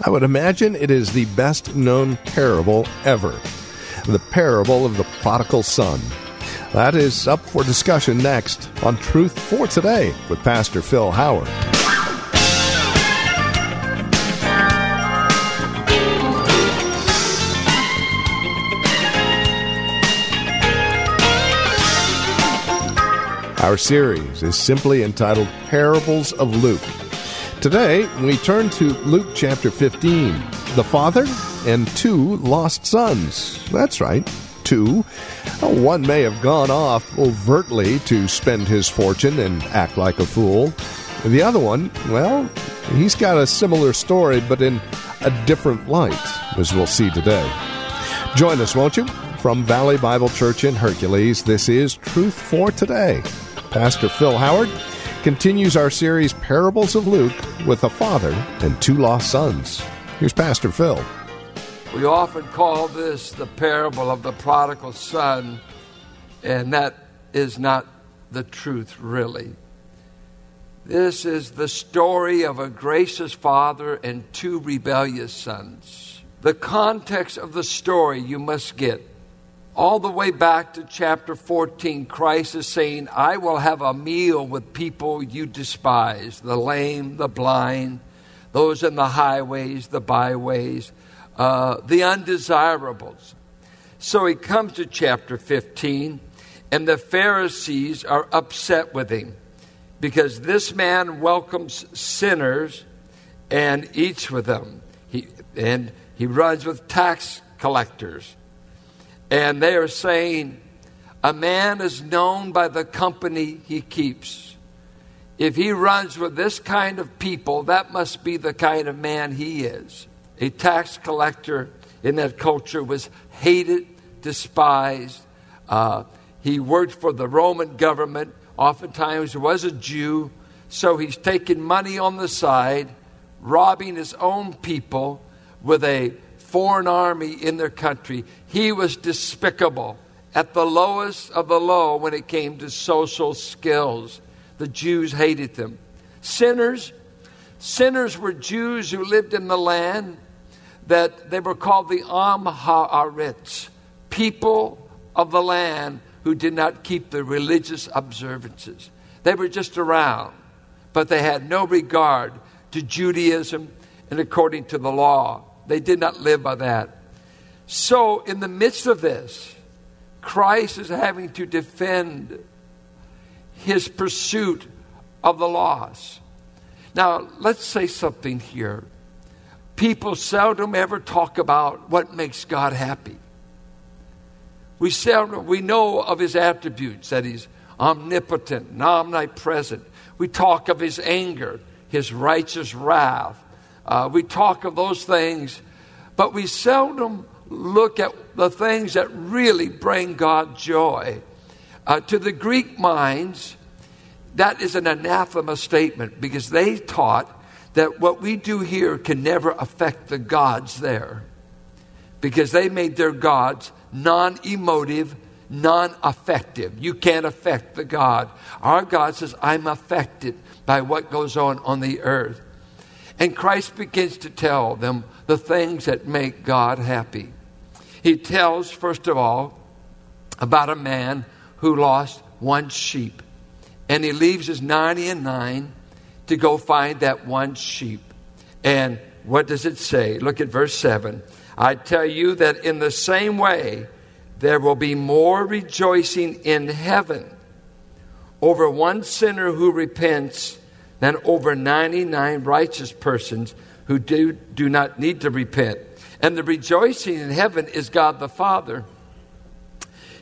I would imagine it is the best known parable ever the parable of the prodigal son. That is up for discussion next on Truth for Today with Pastor Phil Howard. Our series is simply entitled Parables of Luke. Today, we turn to Luke chapter 15, the father and two lost sons. That's right, two. One may have gone off overtly to spend his fortune and act like a fool. The other one, well, he's got a similar story, but in a different light, as we'll see today. Join us, won't you? From Valley Bible Church in Hercules, this is Truth for Today. Pastor Phil Howard continues our series Parables of Luke with a father and two lost sons. Here's Pastor Phil. We often call this the parable of the prodigal son, and that is not the truth, really. This is the story of a gracious father and two rebellious sons. The context of the story you must get all the way back to chapter 14, Christ is saying, I will have a meal with people you despise the lame, the blind, those in the highways, the byways, uh, the undesirables. So he comes to chapter 15, and the Pharisees are upset with him because this man welcomes sinners and eats with them. He, and he runs with tax collectors and they are saying, a man is known by the company he keeps. If he runs with this kind of people, that must be the kind of man he is. A tax collector in that culture was hated, despised. Uh, he worked for the Roman government, oftentimes was a Jew, so he's taking money on the side, robbing his own people with a foreign army in their country. He was despicable at the lowest of the low when it came to social skills. The Jews hated them. Sinners, sinners were Jews who lived in the land that they were called the am ha'aretz, people of the land who did not keep the religious observances. They were just around, but they had no regard to Judaism and according to the law. They did not live by that. So, in the midst of this, Christ is having to defend his pursuit of the lost. Now, let's say something here. People seldom ever talk about what makes God happy. We seldom we know of his attributes that he's omnipotent and omnipresent. We talk of his anger, his righteous wrath, uh, we talk of those things, but we seldom look at the things that really bring God joy. Uh, to the Greek minds, that is an anathema statement because they taught that what we do here can never affect the gods there because they made their gods non emotive, non affective. You can't affect the God. Our God says, I'm affected by what goes on on the earth. And Christ begins to tell them the things that make God happy. He tells, first of all, about a man who lost one sheep. And he leaves his 90 and 9 to go find that one sheep. And what does it say? Look at verse 7. I tell you that in the same way, there will be more rejoicing in heaven over one sinner who repents than over 99 righteous persons who do, do not need to repent. And the rejoicing in heaven is God the Father.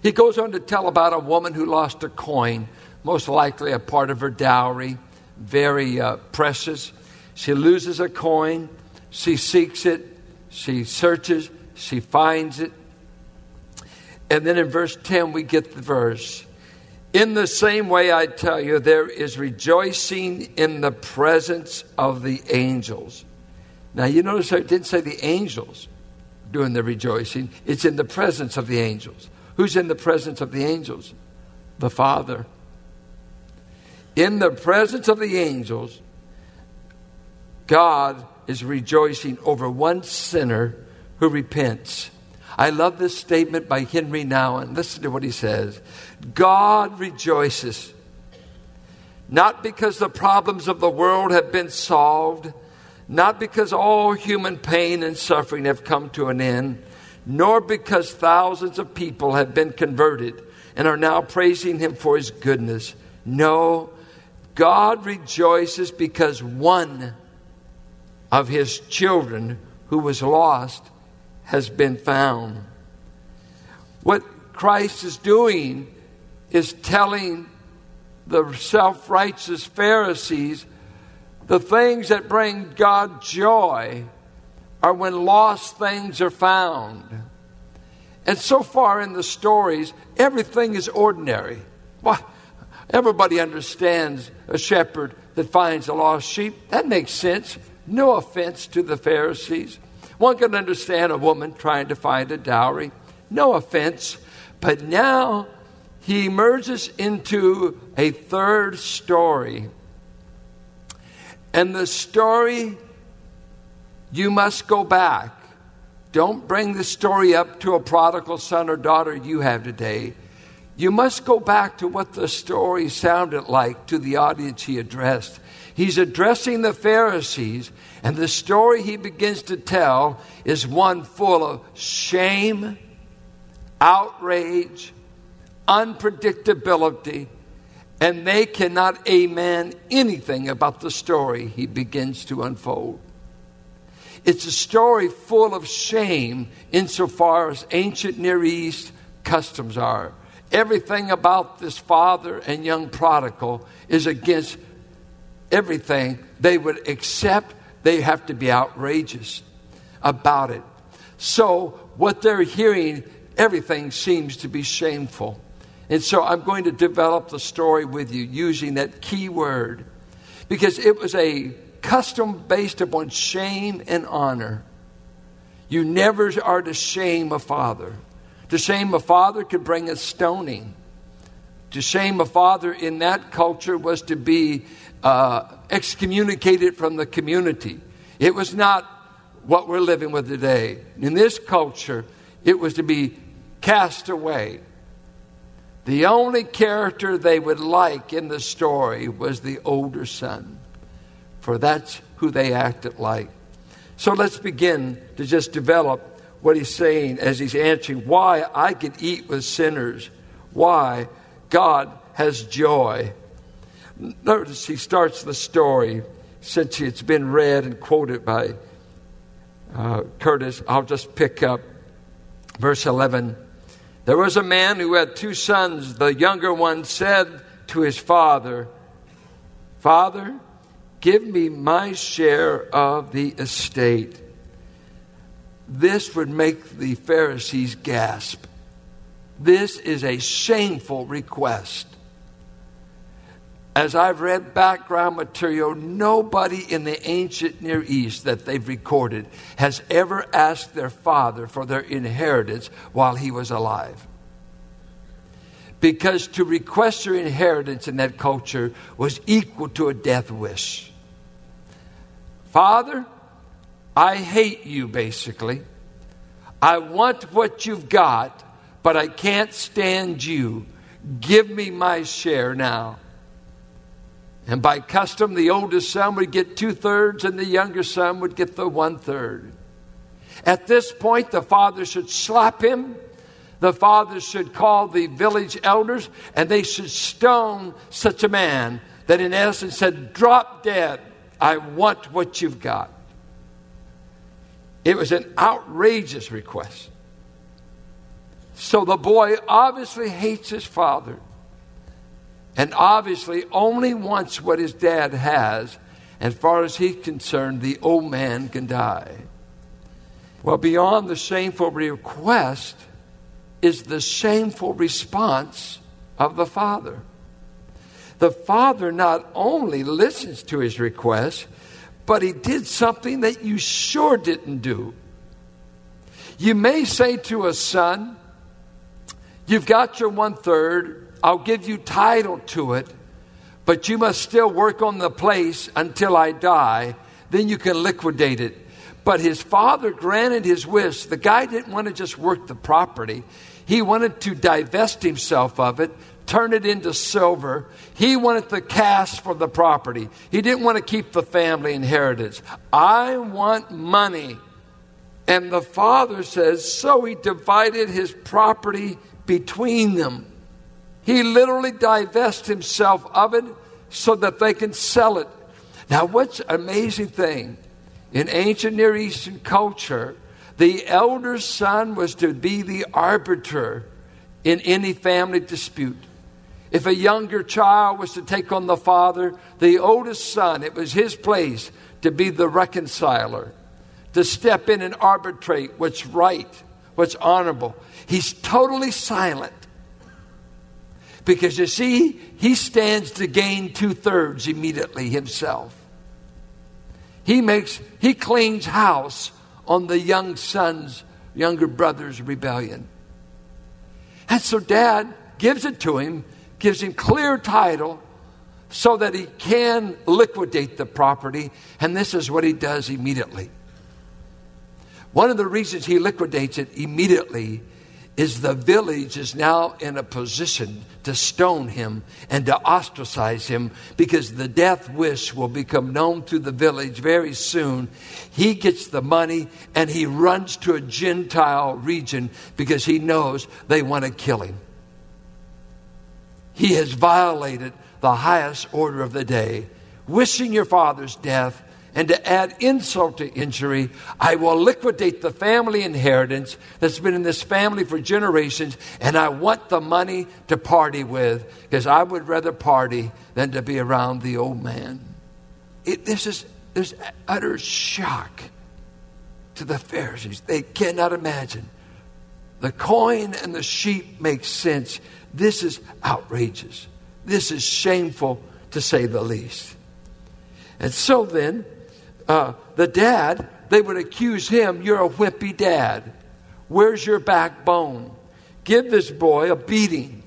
He goes on to tell about a woman who lost a coin, most likely a part of her dowry, very uh, precious. She loses a coin. She seeks it, she searches, she finds it. And then in verse 10, we get the verse In the same way, I tell you, there is rejoicing in the presence of the angels. Now, you notice I didn't say the angels doing the rejoicing, it's in the presence of the angels. Who's in the presence of the angels? The Father. In the presence of the angels, God is rejoicing over one sinner who repents. I love this statement by Henry Nouwen. Listen to what he says God rejoices, not because the problems of the world have been solved, not because all human pain and suffering have come to an end, nor because thousands of people have been converted and are now praising him for his goodness. No, God rejoices because one of his children who was lost has been found. What Christ is doing is telling the self righteous Pharisees the things that bring God joy are when lost things are found. And so far in the stories, everything is ordinary. Well, everybody understands a shepherd that finds a lost sheep. That makes sense. No offense to the Pharisees. One can understand a woman trying to find a dowry. No offense. But now he emerges into a third story. And the story, you must go back. Don't bring the story up to a prodigal son or daughter you have today. You must go back to what the story sounded like to the audience he addressed. He's addressing the Pharisees, and the story he begins to tell is one full of shame, outrage, unpredictability, and they cannot amen anything about the story he begins to unfold. It's a story full of shame insofar as ancient Near East customs are. Everything about this father and young prodigal is against everything they would accept, they have to be outrageous about it. So, what they're hearing, everything seems to be shameful. And so, I'm going to develop the story with you using that key word because it was a custom based upon shame and honor. You never are to shame a father. To shame a father could bring a stoning. To shame a father in that culture was to be uh, excommunicated from the community. It was not what we're living with today. In this culture, it was to be cast away. The only character they would like in the story was the older son, for that's who they acted like. So let's begin to just develop what he's saying as he's answering why I can eat with sinners, why God has joy Notice he starts the story since it's been read and quoted by uh, Curtis. I'll just pick up verse 11. There was a man who had two sons. The younger one said to his father, Father, give me my share of the estate. This would make the Pharisees gasp. This is a shameful request as I've read background material, nobody in the ancient Near East that they've recorded has ever asked their father for their inheritance while he was alive. Because to request your inheritance in that culture was equal to a death wish. Father, I hate you, basically. I want what you've got, but I can't stand you. Give me my share now. And by custom, the oldest son would get two thirds and the younger son would get the one third. At this point, the father should slap him. The father should call the village elders and they should stone such a man that, in essence, said, Drop dead. I want what you've got. It was an outrageous request. So the boy obviously hates his father and obviously only wants what his dad has, As far as he's concerned, the old man can die. Well, beyond the shameful request is the shameful response of the father. The father not only listens to his request, but he did something that you sure didn't do. You may say to a son, You've got your one third, I'll give you title to it, but you must still work on the place until I die. Then you can liquidate it. But his father granted his wish. The guy didn't want to just work the property, he wanted to divest himself of it, turn it into silver. He wanted the cash for the property. He didn't want to keep the family inheritance. I want money. And the father says, so he divided his property between them. He literally divests himself of it so that they can sell it. Now, what's an amazing thing in ancient Near Eastern culture, the elder son was to be the arbiter in any family dispute. If a younger child was to take on the father, the oldest son, it was his place to be the reconciler, to step in and arbitrate what's right, what's honorable. He's totally silent. Because you see, he stands to gain two thirds immediately himself. He makes, he cleans house on the young son's, younger brother's rebellion. And so dad gives it to him gives him clear title so that he can liquidate the property. And this is what he does immediately. One of the reasons he liquidates it immediately is the village is now in a position to stone him and to ostracize him because the death wish will become known through the village very soon. He gets the money and he runs to a Gentile region because he knows they want to kill him. He has violated the highest order of the day, wishing your father's death. And to add insult to injury, I will liquidate the family inheritance that's been in this family for generations, and I want the money to party with because I would rather party than to be around the old man. It, this is there's utter shock to the Pharisees. They cannot imagine. The coin and the sheep make sense. This is outrageous. This is shameful, to say the least. And so then, uh, the dad, they would accuse him, You're a whippy dad. Where's your backbone? Give this boy a beating.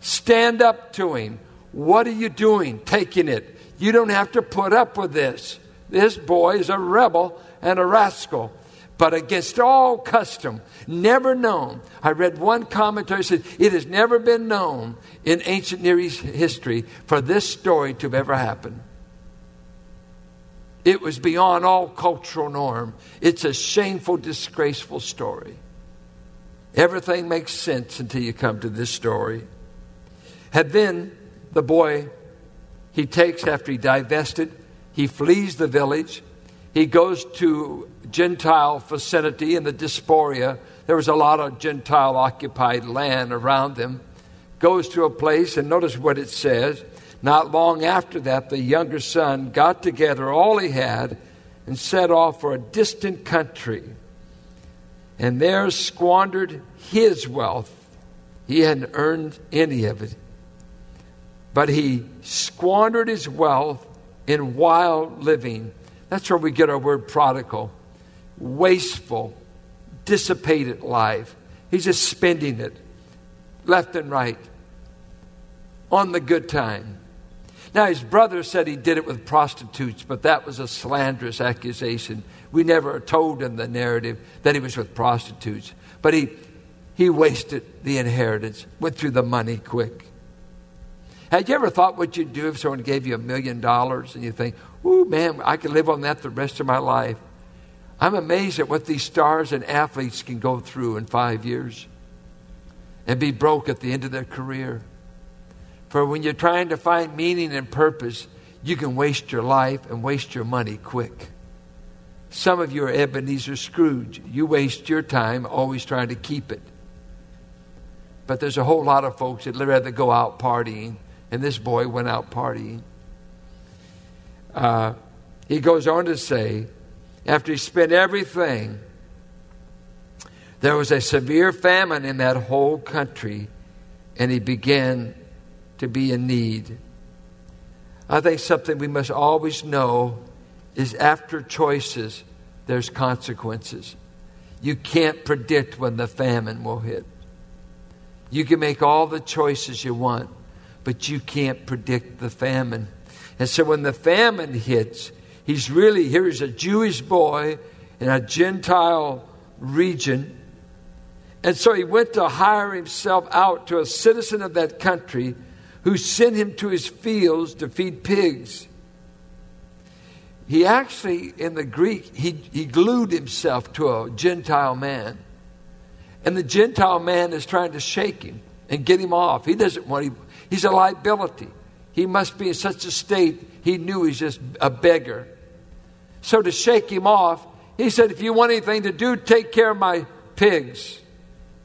Stand up to him. What are you doing? Taking it. You don't have to put up with this. This boy is a rebel and a rascal but against all custom, never known. I read one commentary said it has never been known in ancient Near East history for this story to have ever happened. It was beyond all cultural norm. It's a shameful, disgraceful story. Everything makes sense until you come to this story. And then the boy, he takes after he divested, he flees the village. He goes to Gentile vicinity in the Diaspora. There was a lot of Gentile occupied land around them. Goes to a place, and notice what it says. Not long after that, the younger son got together all he had and set off for a distant country. And there squandered his wealth. He hadn't earned any of it. But he squandered his wealth in wild living. That's where we get our word prodigal wasteful, dissipated life. He's just spending it left and right on the good time. Now, his brother said he did it with prostitutes, but that was a slanderous accusation. We never are told in the narrative that he was with prostitutes. But he, he wasted the inheritance, went through the money quick. Had you ever thought what you'd do if someone gave you a million dollars and you think, ooh, man, I could live on that the rest of my life? I'm amazed at what these stars and athletes can go through in five years and be broke at the end of their career. For when you're trying to find meaning and purpose, you can waste your life and waste your money quick. Some of you are Ebenezer Scrooge. You waste your time always trying to keep it. But there's a whole lot of folks that rather go out partying, and this boy went out partying. Uh, he goes on to say, after he spent everything, there was a severe famine in that whole country, and he began to be in need. I think something we must always know is after choices, there's consequences. You can't predict when the famine will hit. You can make all the choices you want, but you can't predict the famine. And so when the famine hits, he's really, here's a Jewish boy in a Gentile region. And so he went to hire himself out to a citizen of that country who sent him to his fields to feed pigs. He actually, in the Greek, he, he glued himself to a Gentile man. And the Gentile man is trying to shake him and get him off. He doesn't want him, he's a liability. He must be in such a state, he knew he's just a beggar. So to shake him off, he said, If you want anything to do, take care of my pigs.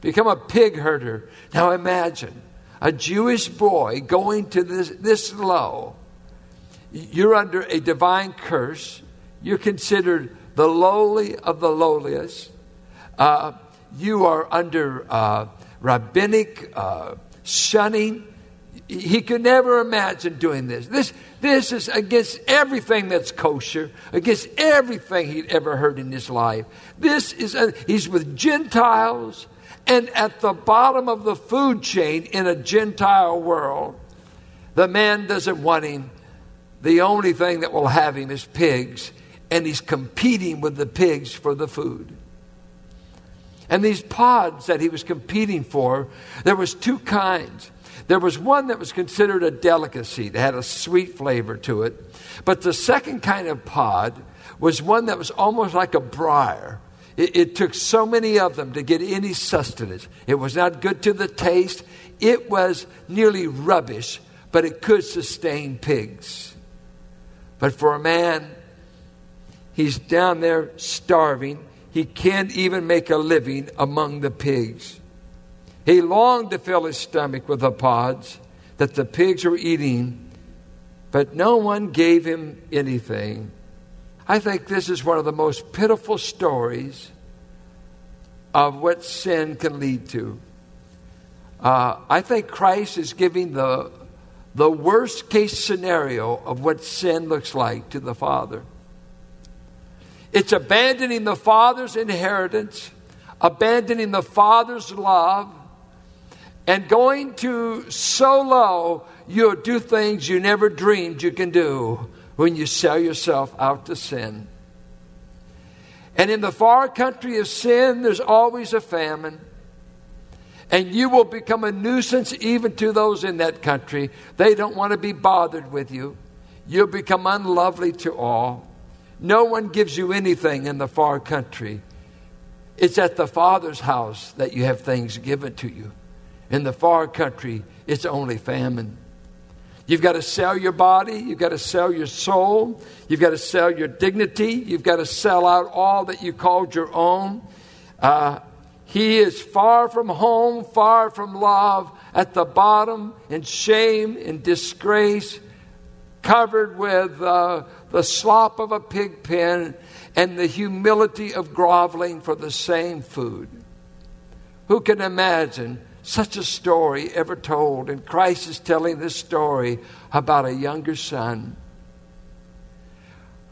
Become a pig herder. Now imagine a Jewish boy going to this, this low. You're under a divine curse. You're considered the lowly of the lowliest. Uh, you are under uh, rabbinic uh, shunning. He could never imagine doing this. This, this is against everything that's kosher, against everything he'd ever heard in his life. This is, a, he's with Gentiles and at the bottom of the food chain in a Gentile world. The man doesn't want him. The only thing that will have him is pigs, and he's competing with the pigs for the food. And these pods that he was competing for, there was two kinds. There was one that was considered a delicacy, that had a sweet flavor to it. But the second kind of pod was one that was almost like a briar. It, it, took so many of them to get any sustenance. It was not good to the taste. It was nearly rubbish, but it could sustain pigs. But for a man, he's down there starving. He can't even make a living among the pigs. He longed to fill his stomach with the pods that the pigs were eating, but no one gave him anything. I think this is one of the most pitiful stories of what sin can lead to. Uh, I think Christ is giving the, the worst case scenario of what sin looks like to the Father. It's abandoning the Father's inheritance, abandoning the Father's love, and going to so low you'll do things you never dreamed you can do when you sell yourself out to sin. And in the far country of sin, there's always a famine. And you will become a nuisance even to those in that country. They don't want to be bothered with you. You'll become unlovely to all. No one gives you anything in the far country. It's at the Father's house that you have things given to you. In the far country, it's only famine. You've got to sell your body. You've got to sell your soul. You've got to sell your dignity. You've got to sell out all that you called your own. Uh, he is far from home, far from love, at the bottom in shame, in disgrace, covered with uh, the slop of a pig pen and the humility of groveling for the same food. Who can imagine such a story ever told. And Christ is telling this story about a younger son.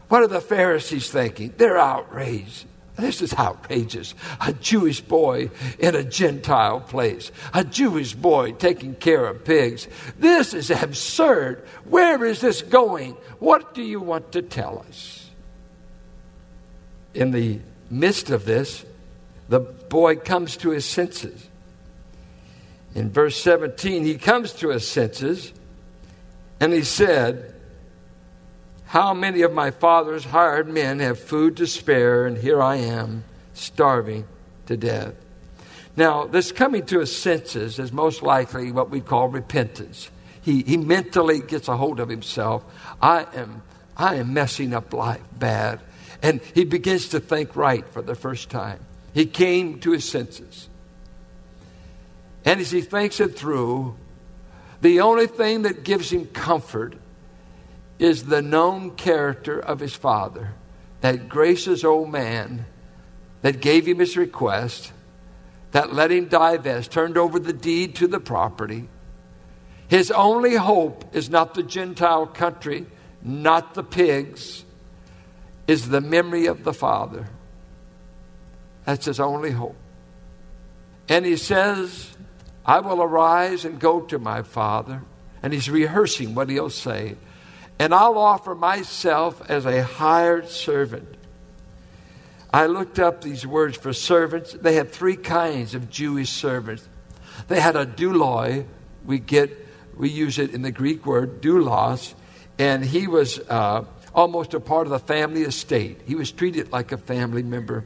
What are the Pharisees thinking? They're outraged. This is outrageous. A Jewish boy in a Gentile place. A Jewish boy taking care of pigs. This is absurd. Where is this going? What do you want to tell us? In the midst of this, the boy comes to his senses. In verse 17, he comes to his senses and he said, How many of my father's hired men have food to spare, and here I am, starving to death? Now, this coming to his senses is most likely what we call repentance. He, he mentally gets a hold of himself. I am, I am messing up life bad. And he begins to think right for the first time. He came to his senses. And as he thinks it through, the only thing that gives him comfort is the known character of his father, that gracious old man that gave him his request, that let him divest, turned over the deed to the property. His only hope is not the Gentile country, not the pigs, is the memory of the Father. That's his only hope. And he says, I will arise and go to my Father. And he's rehearsing what he'll say. And I'll offer myself as a hired servant. I looked up these words for servants. They had three kinds of Jewish servants. They had a douloi. We get, we use it in the Greek word doulos, and he was uh, almost a part of the family estate. He was treated like a family member.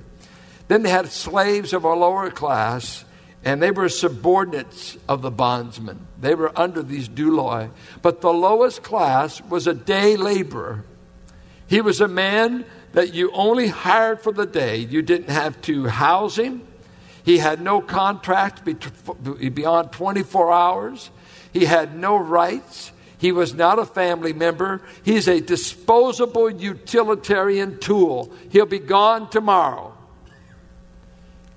Then they had slaves of a lower class, and they were subordinates of the bondsmen. They were under these douloi. But the lowest class was a day laborer. He was a man that you only hired for the day. You didn't have to house him. He had no contract beyond 24 hours. He had no rights. He was not a family member. He's a disposable utilitarian tool. He'll be gone tomorrow.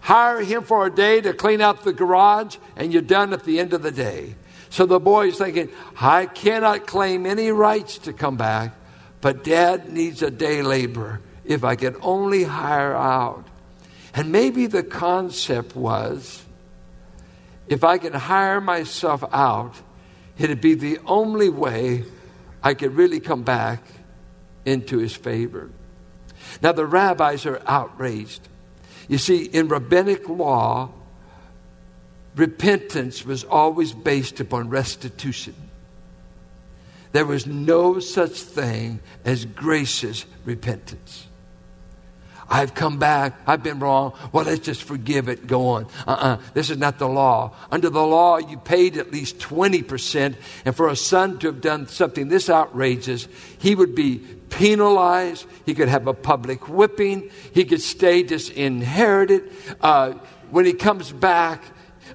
Hire him for a day to clean out the garage, and you're done at the end of the day. So the boy's thinking, I cannot claim any rights to come back, but dad needs a day laborer if I could only hire out. And maybe the concept was if I could hire myself out, it'd be the only way I could really come back into his favor. Now, the rabbis are outraged. You see, in rabbinic law, repentance was always based upon restitution. There was no such thing as gracious repentance. I've come back. I've been wrong. Well, let's just forgive it. Go on. Uh uh-uh. uh This is not the law. Under the law, you paid at least 20%. And for a son to have done something this outrageous, he would be penalized. He could have a public whipping. He could stay disinherited. Uh, when he comes back,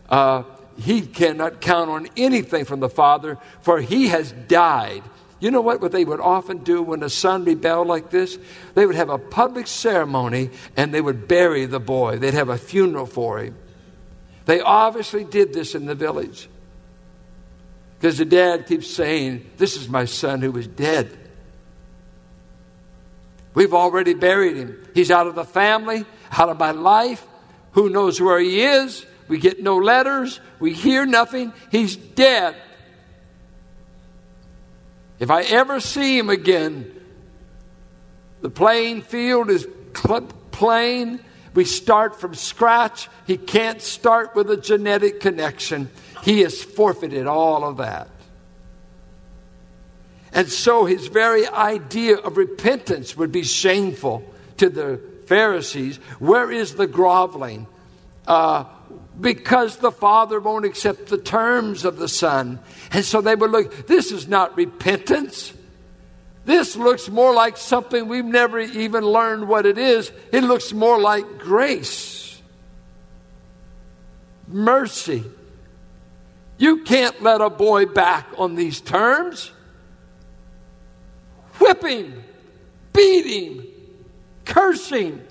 uh, he cannot count on anything from the father, for he has died. You know what, what they would often do when a son rebelled like this? They would have a public ceremony and they would bury the boy. They'd have a funeral for him. They obviously did this in the village. Because the dad keeps saying, This is my son who is dead. We've already buried him. He's out of the family, out of my life. Who knows where he is? We get no letters. We hear nothing. He's dead. If I ever see him again, the playing field is plain. We start from scratch. He can't start with a genetic connection. He has forfeited all of that. And so his very idea of repentance would be shameful to the Pharisees. Where is the groveling? Uh, because the father won't accept the terms of the son. And so they would look, this is not repentance. This looks more like something we've never even learned what it is. It looks more like grace, mercy. You can't let a boy back on these terms. Whipping, beating, cursing.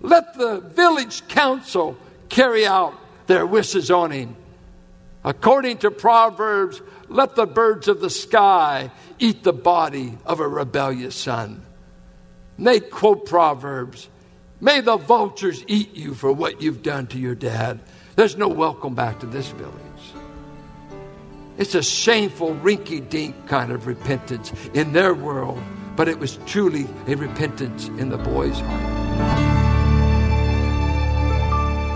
Let the village council carry out their wishes on him. According to Proverbs, let the birds of the sky eat the body of a rebellious son. they quote Proverbs. May the vultures eat you for what you've done to your dad. There's no welcome back to this village. It's a shameful, rinky dink kind of repentance in their world, but it was truly a repentance in the boy's heart.